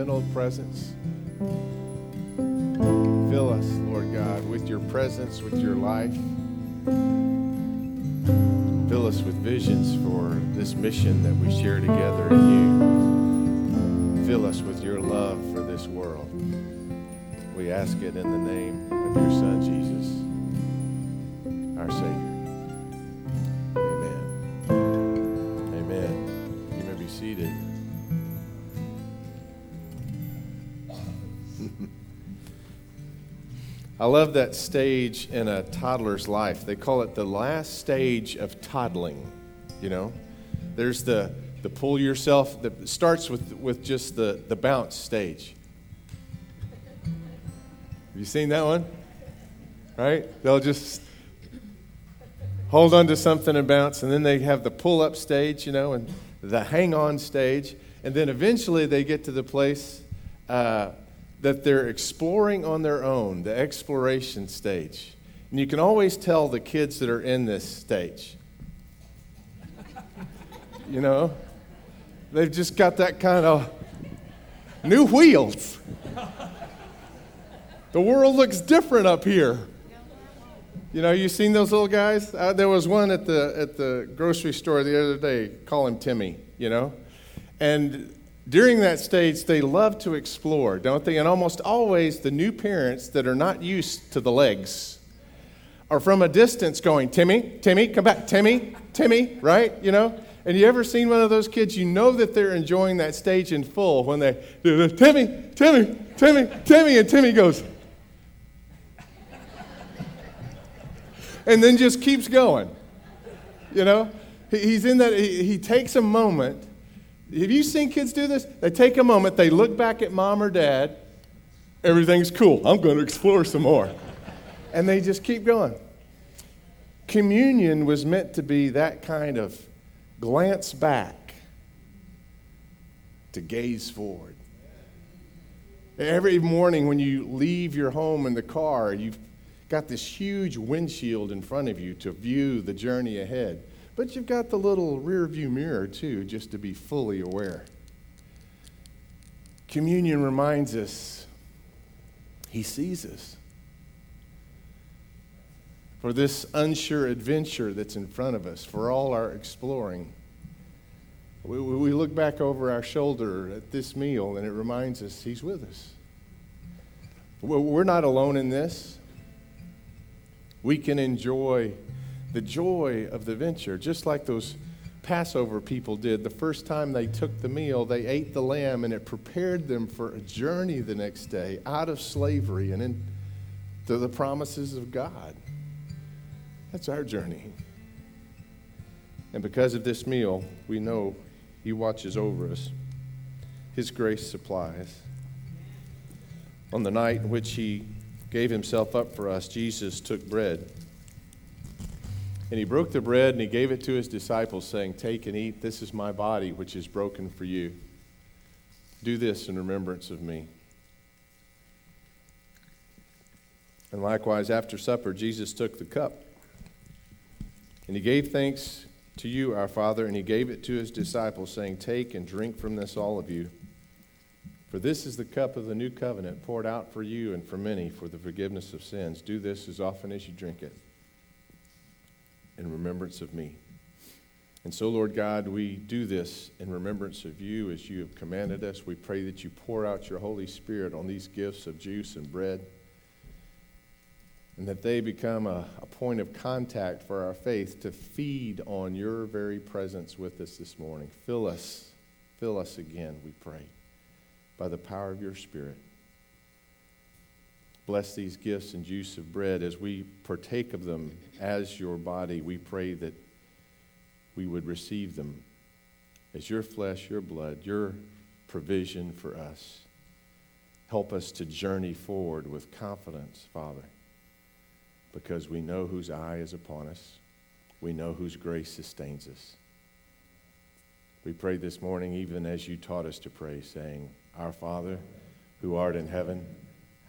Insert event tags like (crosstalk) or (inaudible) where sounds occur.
gentle presence. Fill us, Lord God, with your presence, with your life. Fill us with visions for this mission that we share together in you. Fill us with your love for this world. We ask it in the name of your Son, Jesus, our Savior. I love that stage in a toddler's life. They call it the last stage of toddling. You know, there's the the pull yourself that starts with with just the the bounce stage. Have you seen that one? Right? They'll just hold on to something and bounce, and then they have the pull up stage, you know, and the hang on stage, and then eventually they get to the place. Uh, that they're exploring on their own, the exploration stage. And you can always tell the kids that are in this stage. (laughs) you know, they've just got that kind of new wheels. (laughs) the world looks different up here. You know, you seen those little guys? Uh, there was one at the at the grocery store the other day. Call him Timmy. You know, and during that stage, they love to explore, don't they? And almost always, the new parents that are not used to the legs are from a distance going, Timmy, Timmy, come back, Timmy, Timmy, right? You know? And you ever seen one of those kids? You know that they're enjoying that stage in full when they do the Timmy, Timmy, Timmy, Timmy, and Timmy goes, and then just keeps going. You know? He's in that, he takes a moment have you seen kids do this? They take a moment, they look back at mom or dad, everything's cool. I'm going to explore some more. and they just keep going. Communion was meant to be that kind of glance back to gaze forward. Every morning when you leave your home in the car, you've got this huge windshield in front of you to view the journey ahead. But you've got the little rear view mirror, too, just to be fully aware. Communion reminds us He sees us. For this unsure adventure that's in front of us, for all our exploring, we, we look back over our shoulder at this meal and it reminds us He's with us. We're not alone in this. We can enjoy the joy of the venture, just like those Passover people did. The first time they took the meal, they ate the lamb, and it prepared them for a journey the next day out of slavery and into the promises of God. That's our journey. And because of this meal, we know He watches over us, His grace supplies. On the night in which He gave Himself up for us, Jesus took bread. And he broke the bread and he gave it to his disciples, saying, Take and eat. This is my body, which is broken for you. Do this in remembrance of me. And likewise, after supper, Jesus took the cup. And he gave thanks to you, our Father, and he gave it to his disciples, saying, Take and drink from this, all of you. For this is the cup of the new covenant poured out for you and for many for the forgiveness of sins. Do this as often as you drink it in remembrance of me. And so, Lord God, we do this in remembrance of you as you have commanded us. We pray that you pour out your Holy Spirit on these gifts of juice and bread, and that they become a, a point of contact for our faith to feed on your very presence with us this morning. Fill us, fill us again, we pray, by the power of your Spirit. Bless these gifts and juice of bread as we partake of them as your body. We pray that we would receive them as your flesh, your blood, your provision for us. Help us to journey forward with confidence, Father, because we know whose eye is upon us. We know whose grace sustains us. We pray this morning, even as you taught us to pray, saying, Our Father, who art in heaven,